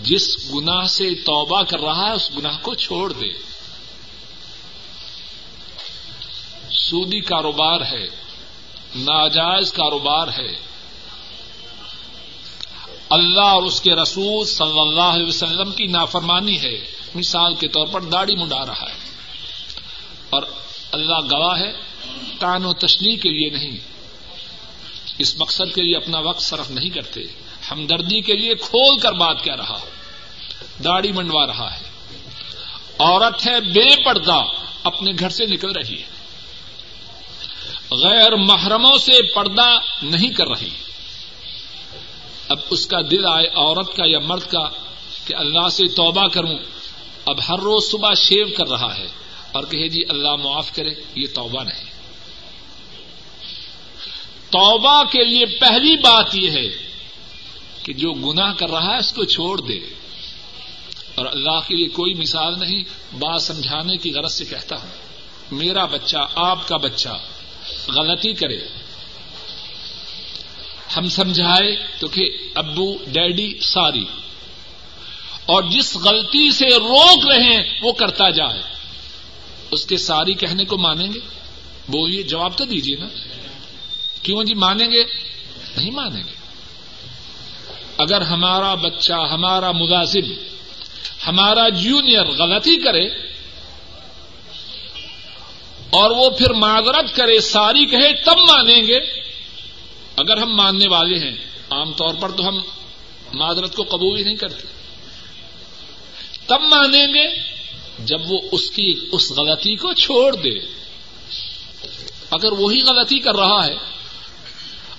جس گنا سے توبہ کر رہا ہے، اس گناہ کو چھوڑ دے۔ سودی کاروبار ہے، ناجائز کاروبار ہے۔ اللہ اور اس کے رسول صلی اللہ علیہ وسلم کی نافرمانی ہے۔ مثال کے طور پر داڑھی منڈا رہا ہے۔ اور اللہ گواہ ہے، کان و تشنی کے لیے نہیں۔ اس مقصد کے لیے اپنا وقت صرف نہیں کرتے۔ ہمدردی کے لیے کھول کر بات کہہ رہا۔ داڑھی منڈوا رہا ہے۔ عورت ہے، بے پردہ، اپنے گھر سے نکل رہی ہے۔ غیر محرموں سے پردہ نہیں کر رہی۔ اب اس کا دل آئے عورت کا یا مرد کا کہ اللہ سے توبہ کروں۔ اب ہر روز صبح شیو کر رہا ہے اور کہے جی اللہ معاف کرے، یہ توبہ نہیں۔ توبہ کے لیے پہلی بات یہ ہے کہ جو گناہ کر رہا ہے اس کو چھوڑ دے۔ اور اللہ کے لیے کوئی مثال نہیں، بات سمجھانے کی غرض سے کہتا ہوں۔ میرا بچہ، آپ کا بچہ، غلطی کرے۔ ہم سمجھائے تو کہ ابو، ڈیڈی، ساری۔ اور جس غلطی سے روک رہے ہیں، وہ کرتا جائے۔ اس کے ساری کہنے کو مانیں گے؟ بولیے، جواب تو دیجیے نا۔ کیوں جی مانیں گے؟ نہیں مانیں گے۔ اگر ہمارا بچہ، ہمارا ملازم ہمارا جونیئر غلطی کرے اور وہ پھر معذرت کرے، ساری کہے، تب مانیں گے۔ اگر ہم ماننے والے ہیں، عام طور پر تو ہم معذرت کو قبول ہی نہیں کرتے۔ تب مانیں گے جب وہ اس کی اس غلطی کو چھوڑ دے۔ اگر وہی غلطی کر رہا ہے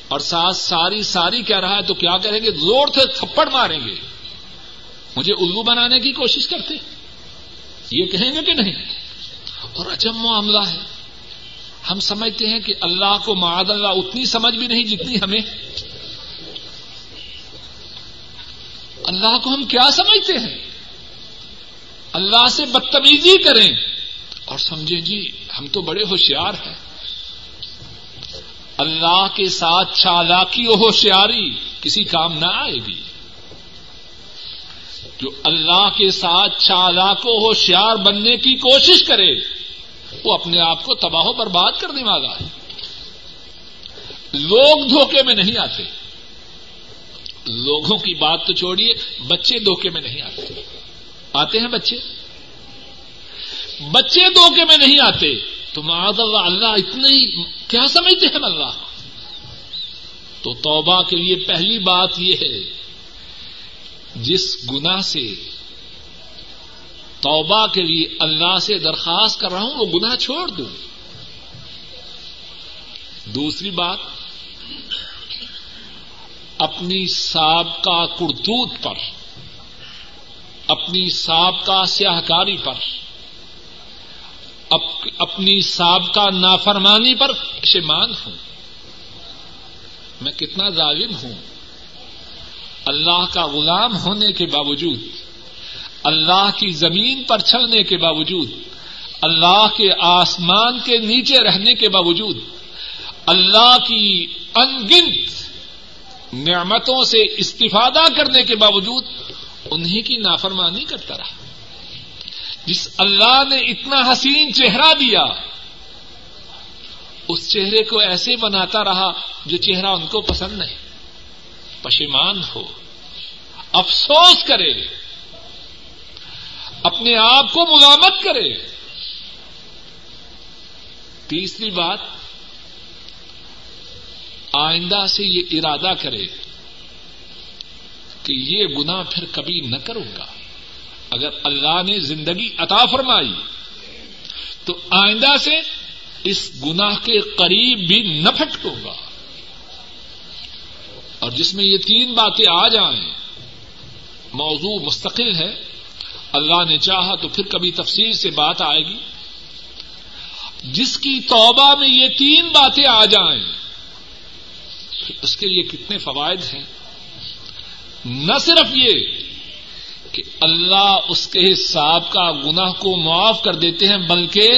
اور ساتھ ساری ساری کہہ رہا ہے تو کیا کریں گے؟ زور سے تھپڑ ماریں گے۔ مجھے الو بنانے کی کوشش کرتے۔ یہ کہیں گے کہ نہیں؟ اور اچم معاملہ ہے۔ ہم سمجھتے ہیں کہ اللہ کو معاد اللہ اتنی سمجھ بھی نہیں جتنی ہمیں۔ اللہ کو ہم کیا سمجھتے ہیں؟ اللہ سے بدتمیزی کریں۔ اور سمجھیں جی ہم تو بڑے ہوشیار ہیں۔ اللہ کے ساتھ چالاکی و ہوشیاری کسی کام نہ آئے گی۔ جو اللہ کے ساتھ چالاک و ہوشیار بننے کی کوشش کرے، وہ اپنے آپ کو تباہ و برباد کرنے والا ہے۔ لوگ دھوکے میں نہیں آتے۔ لوگوں کی بات تو چھوڑیے، بچے دھوکے میں نہیں آتے۔ آتے ہیں بچے؟ بچے دھوکے میں نہیں آتے۔ تو معاذ اللہ اللہ اتنے ہی کیا سمجھتے ہیں اللہ؟ تو توبہ کے لیے پہلی بات یہ ہے، جس گنا سے توبہ کے لیے اللہ سے درخواست کر رہا ہوں، وہ گناہ چھوڑ دوں۔ دوسری بات، اپنی سابقہ کرتوت پر۔ اپنی سابقہ سیاہکاری پر اپنی سابقہ نافرمانی پر پشمان ہوں۔ میں کتنا ظالم ہوں۔ اللہ کا غلام ہونے کے باوجود، اللہ کی زمین پر چلنے کے باوجود، اللہ کے آسمان کے نیچے رہنے کے باوجود، اللہ کی انگنت نعمتوں سے استفادہ کرنے کے باوجود انہیں کی نافرمانی کرتا رہا۔ جس اللہ نے اتنا حسین چہرہ دیا، اس چہرے کو ایسے بناتا رہا جو چہرہ ان کو پسند نہیں۔ پشیمان ہو، افسوس کرے، اپنے آپ کو ملامت کرے۔ تیسری بات، آئندہ سے یہ ارادہ کرے۔ کہ یہ گنا پھر کبھی نہ کروں گا۔ اگر اللہ نے زندگی عطا فرمائی، تو آئندہ سے اس گناہ کے قریب بھی نہ پھٹکوں گا۔ اور جس میں یہ تین باتیں آ جائیں، موضوع مستقل ہے، اللہ نے چاہا تو پھر کبھی تفصیل سے بات آئے گی۔ جس کی توبہ میں یہ تین باتیں آ جائیں اس کے لیے کتنے فوائد ہیں؟ نہ صرف یہ کہ اللہ اس کے حساب کا گناہ کو معاف کر دیتے ہیں، بلکہ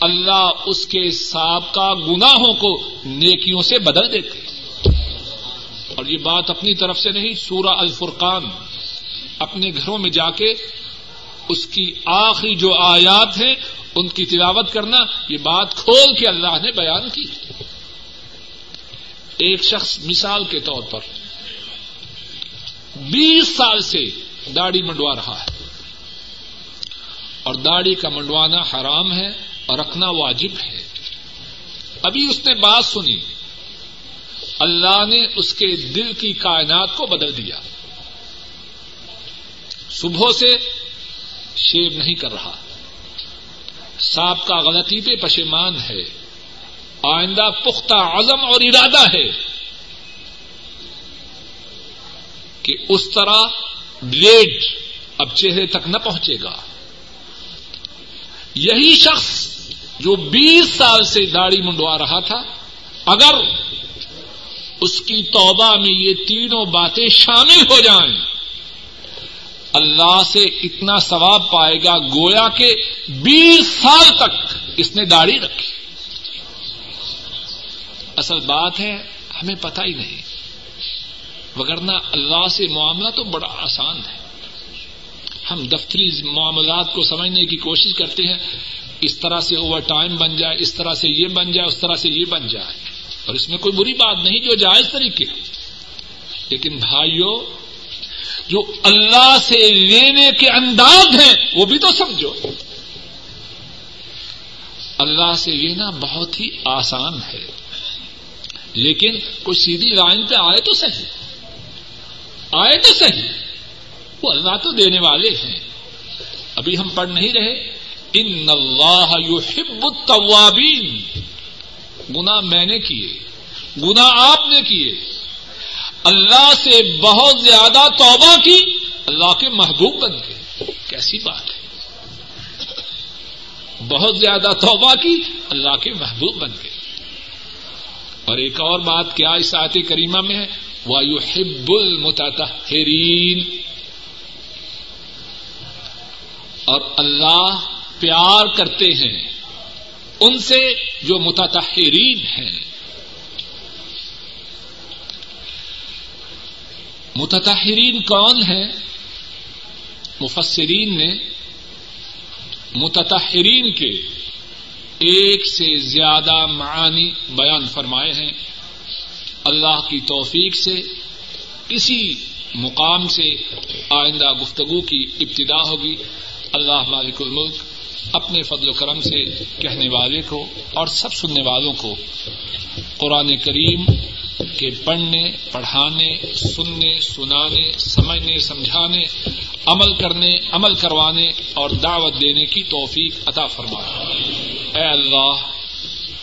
اللہ اس کے ساب کا گناہوں کو نیکیوں سے بدل دیتے اور یہ بات اپنی طرف سے نہیں، سورہ الفرقان اپنے گھروں میں جا کے اس کی آخری جو آیات ہیں، ان کی تلاوت کرنا، یہ بات کھول کے اللہ نے بیان کی۔ ایک شخص مثال کے طور پر بیس سال سے داڑھی منڈوا رہا ہے۔ اور داڑھی کا منڈوانا حرام ہے اور رکھنا واجب ہے۔ ابھی اس نے بات سنی۔ اللہ نے اس کے دل کی کائنات کو بدل دیا۔ صبح سے شیو نہیں کر رہا۔ سانپ کا غلطی پہ پشیمان ہے۔ آئندہ پختہ عزم اور ارادہ ہے۔ کہ اس طرح بلیڈ اب چہرے تک نہ پہنچے گا۔ یہی شخص جو بیس سال سے داڑھی منڈوا رہا تھا، اگر اس کی توبہ میں یہ تینوں باتیں شامل ہو جائیں، اللہ سے اتنا ثواب پائے گا گویا کے بیس سال تک اس نے داڑھی رکھی۔ اصل بات ہے، ہمیں پتہ ہی نہیں۔ وگرنہ اللہ سے معاملہ تو بڑا آسان ہے۔ ہم دفتری معاملات کو سمجھنے کی کوشش کرتے ہیں، اس طرح سے اوور ٹائم بن جائے، اس طرح سے یہ بن جائے، اس طرح سے یہ بن جائے۔ اور اس میں کوئی بری بات نہیں جو جائز طریقے۔ لیکن بھائیوں جو اللہ سے لینے کے انداز ہیں، وہ بھی تو سمجھو۔ اللہ سے لینا بہت ہی آسان ہے۔ لیکن کوئی سیدھی لائن پہ آئے تو صحیح۔ آئے تو صحیح وہ اللہ تو دینے والے ہیں۔ ابھی ہم پڑھ نہیں رہے۔ ان اللہ یحب التوابین۔ گنا میں نے کیے۔ گنا آپ نے کیے۔ اللہ سے بہت زیادہ توبہ کی۔ اللہ کے محبوب بن گئے کیسی بات ہے۔ بہت زیادہ توبہ کی۔ اللہ کے محبوب بن گئے اور ایک اور بات کیا اس آیت کریمہ میں ہے؟ وایو ہب اور اللہ پیار کرتے ہیں۔ ان سے جو متحرین ہیں۔ متحرین کون ہے مفسرین نے متحرین کے ایک سے زیادہ معانی بیان فرمائے ہیں۔ اللہ کی توفیق سے، کسی مقام سے آئندہ گفتگو کی ابتدا ہوگی۔ اللہ مالک الملک اپنے فضل و کرم سے کہنے والے کو اور سب سننے والوں کو قرآن کریم کے پڑھنے، پڑھانے، سننے، سنانے، سمجھنے، سمجھانے، عمل کرنے، عمل کروانے اور دعوت دینے کی توفیق عطا فرما۔ اے اللہ،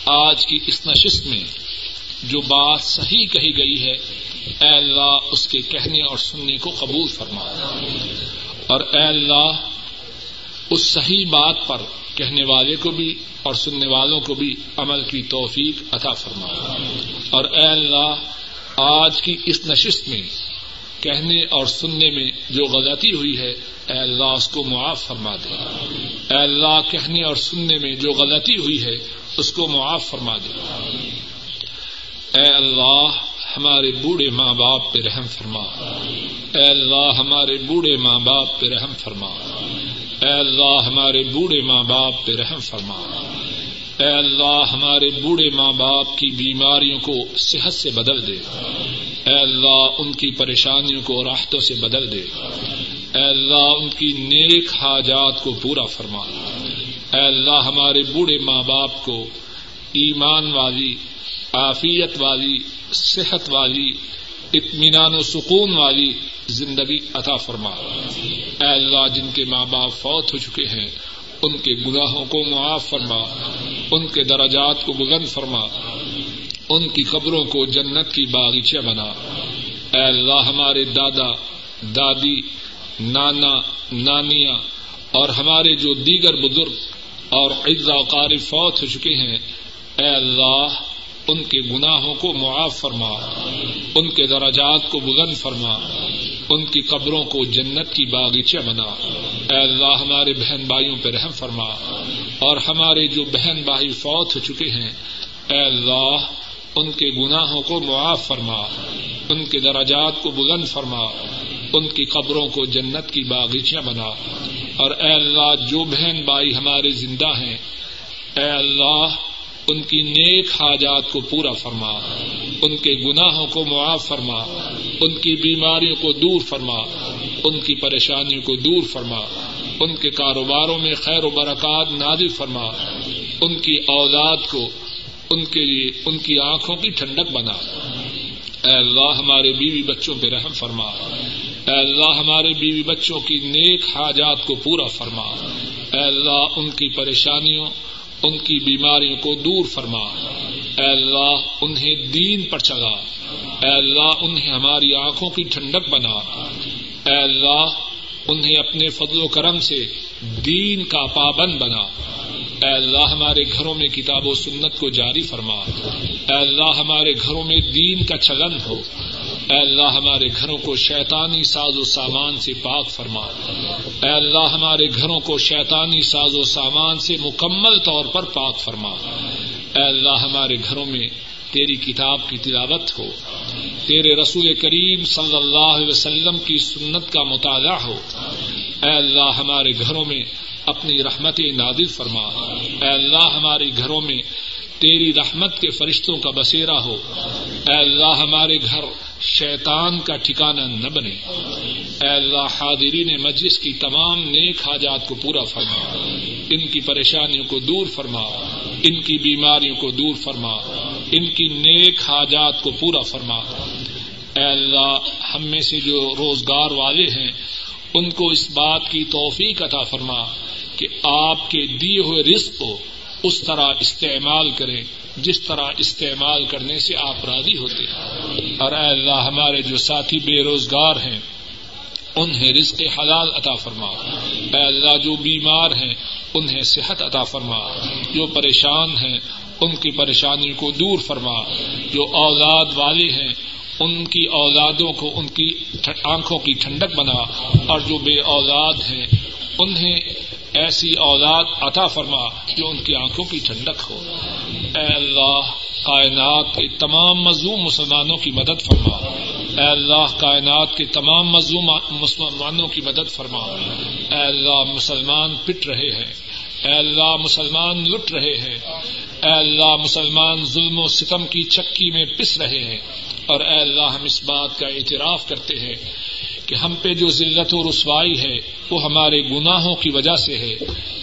آج کی اس نشست میں جو بات صحیح کہی گئی ہے، اے اللہ اس کے کہنے اور سننے کو قبول فرما۔ اور اے اللہ، اس صحیح بات پر کہنے والے کو بھی اور سننے والوں کو بھی عمل کی توفیق عطا فرما۔ اور اے اللہ، آج کی اس نشست میں کہنے اور سننے میں جو غلطی ہوئی ہے، اے اللہ اس کو معاف فرما دے۔ اے اللہ، کہنے اور سننے میں جو غلطی ہوئی ہے، اس کو معاف فرما دے۔ اے اللہ، ہمارے بوڑھے ماں باپ پہ رحم فرما۔ اے اللہ، ہمارے بوڑھے ماں باپ پہ رحم فرما۔ اے اللہ، ہمارے بوڑھے ماں باپ پہ رحم فرما۔ اے اللہ، ہمارے بوڑھے ماں باپ کی بیماریوں کو صحت سے بدل دے۔ اے اللہ، ان کی پریشانیوں کو راحتوں سے بدل دے۔ اے اللہ، ان کی نیک حاجات کو پورا فرما۔ اے اللہ، ہمارے بوڑھے ماں باپ کو ایمان والی عافیت والی، صحت والی، اطمینان و سکون والی زندگی عطا فرما۔ اے اللہ، جن کے ماں باپ فوت ہو چکے ہیں، ان کے گناہوں کو معاف فرما، ان کے دراجات کو بلند فرما، ان کی قبروں کو جنت کی باغیچہ بنا۔ اے اللہ، ہمارے دادا، دادی، نانا، نانیاں اور ہمارے جو دیگر بزرگ اور و قارب فوت ہو چکے ہیں، اے اللہ ان کے گناہوں کو معاف فرما، ان کے دراجات کو بلند فرما، ان کی قبروں کو جنت کی باغیچہ بنا۔ اے اللہ، ہمارے بہن بھائیوں پہ رحم فرما۔ اور ہمارے جو بہن بھائی فوت ہو چکے ہیں، اے اللہ، ان کے گناہوں کو معاف فرما، ان کے دراجات کو بلند فرما، ان کی قبروں کو جنت کی باغیچیاں بنا۔ اور اے اللہ، جو بہن بھائی ہمارے زندہ ہیں، اے اللہ ان کی نیک حاجات کو پورا فرما، ان کے گناہوں کو معاف فرما، ان کی بیماریوں کو دور فرما، ان کی پریشانیوں کو دور فرما، ان کے کاروباروں میں خیر و برکات نادر فرما، ان کی اولاد کو، ان کے لیے، ان کی آنکھوں کی ٹھنڈک بنا۔ اے اللہ، ہمارے بیوی بچوں پہ رحم فرما۔ اے اللہ، ہمارے بیوی بچوں کی نیک حاجات کو پورا فرما۔ اے اللہ، ان کی پریشانیوں ان کی بیماریوں کو دور فرما۔ اے اللہ، انہیں دین پر چلا اے اللہ، انہیں ہماری آنکھوں کی ٹھنڈک بنا۔ اے اللہ، انہیں اپنے فضل و کرم سے دین کا پابند بنا۔ اے اللہ، ہمارے گھروں میں کتاب و سنت کو جاری فرما۔ اے اللہ، ہمارے گھروں میں دین کا چلن ہو۔ اے اللہ ہمارے گھروں کو شیطانی ساز و سامان سے پاک فرما۔ اے اللہ ہمارے گھروں کو شیطانی ساز و سامان سے مکمل طور پر پاک فرما۔ اے اللہ ہمارے گھروں میں تیری کتاب کی تلاوت ہو۔ تیرے رسول کریم صلی اللہ علیہ وسلم کی سنت کا مطالعہ ہو۔ اے اللہ ہمارے گھروں میں اپنی رحمت نادر فرما۔ اے اللہ ہمارے گھروں میں تیری رحمت کے فرشتوں کا بسیرا ہو۔ اے اللہ، ہمارے گھر شیطان کا ٹھکانا نہ بنے۔ اے اللہ، حاضرین مجلس کی تمام نیک حاجات کو پورا فرما۔ ان کی پریشانیوں کو دور فرما۔ ان کی بیماریوں کو دور فرما۔ ان کی نیک حاجات کو پورا فرما۔ اے اللہ، ہم میں سے جو روزگار والے ہیں، ان کو اس بات کی توفیق عطا فرما کہ آپ کے دیے ہوئے رزق کو اس طرح استعمال کریں جس طرح استعمال کرنے سے آپ راضی ہوتے ہیں۔ اور اے اللہ، ہمارے جو ساتھی بے روزگار ہیں، انہیں رزق حلال عطا فرما۔ اے اللہ، جو بیمار ہیں، انہیں صحت عطا فرما۔ جو پریشان ہیں، ان کی پریشانی کو دور فرما۔ جو اولاد والے ہیں، ان کی اولادوں کو ان کی آنکھوں کی ٹھنڈک بنا۔ اور جو بے اولاد ہیں، انہیں ایسی اولاد عطا فرما جو ان کی آنکھوں کی ٹھنڈک ہو۔ اے اللہ، کائنات کے تمام مظلوم مسلمانوں کی مدد فرما۔ اے اللہ، کائنات کے تمام مظلوم مسلمانوں کی مدد فرما۔ اے اللہ، مسلمان پٹ رہے ہیں۔ اے اللہ، مسلمان لٹ رہے ہیں۔ اے اللہ، مسلمان ظلم و ستم کی چکی میں پس رہے ہیں۔ اور اے اللہ، ہم اس بات کا اعتراف کرتے ہیں۔ کہ ہم پہ جو ذلت و رسوائی ہے، وہ ہمارے گناہوں کی وجہ سے ہے۔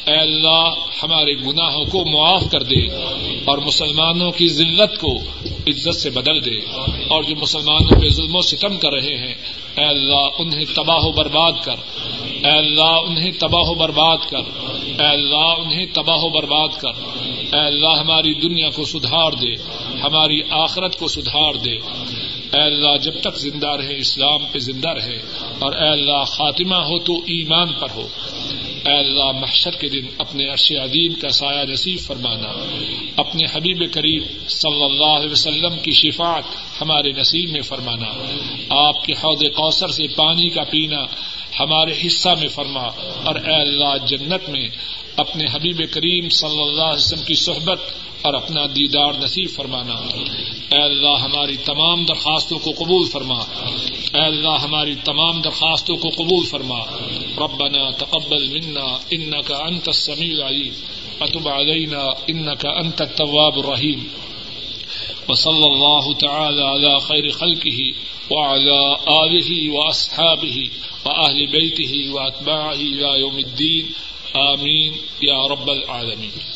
اے اللہ، ہمارے گناہوں کو معاف کر دے اور مسلمانوں کی ذلت کو عزت سے بدل دے۔ اور جو مسلمانوں پہ ظلم و ستم کر رہے ہیں، اے اللہ، انہیں تباہ و برباد کر۔ اے اللہ، انہیں تباہ و برباد کر۔ اے اللہ، انہیں تباہ و برباد کر۔ اے اللہ، ہماری دنیا کو سدھار دے، ہماری آخرت کو سدھار دے۔ اے اللہ جب تک زندہ رہے، اسلام پہ زندہ رہے اور اے اللہ خاتمہ ہو تو ایمان پر ہو۔ اے اللہ محشر کے دن اپنے عرش عدیم کا سایہ نصیب فرمانا۔ اپنے حبیب کریم صلی اللہ علیہ وسلم کی شفاعت ہمارے نصیب میں فرمانا۔ آپ کے حوض کوثر سے پانی کا پینا ہمارے حصہ میں فرما۔ اور اے اللہ جنت میں اپنے حبیب کریم صلی اللہ علیہ وسلم کی صحبت اور اپنا دیدار نصیب فرمانا۔ اے اللہ، ہماری تمام درخواستوں کو قبول فرما۔ اے اللہ، ہماری تمام درخواستوں کو قبول فرما۔ ربنا تقبل منا انك انت السميع العليم وتب علينا انك انت التواب الرحيم وصلى الله تعالى على خير خلقه وعلى آله وأصحابه وأهل بيته وأتباعه إلى يوم الدين آمين يا رب العالمين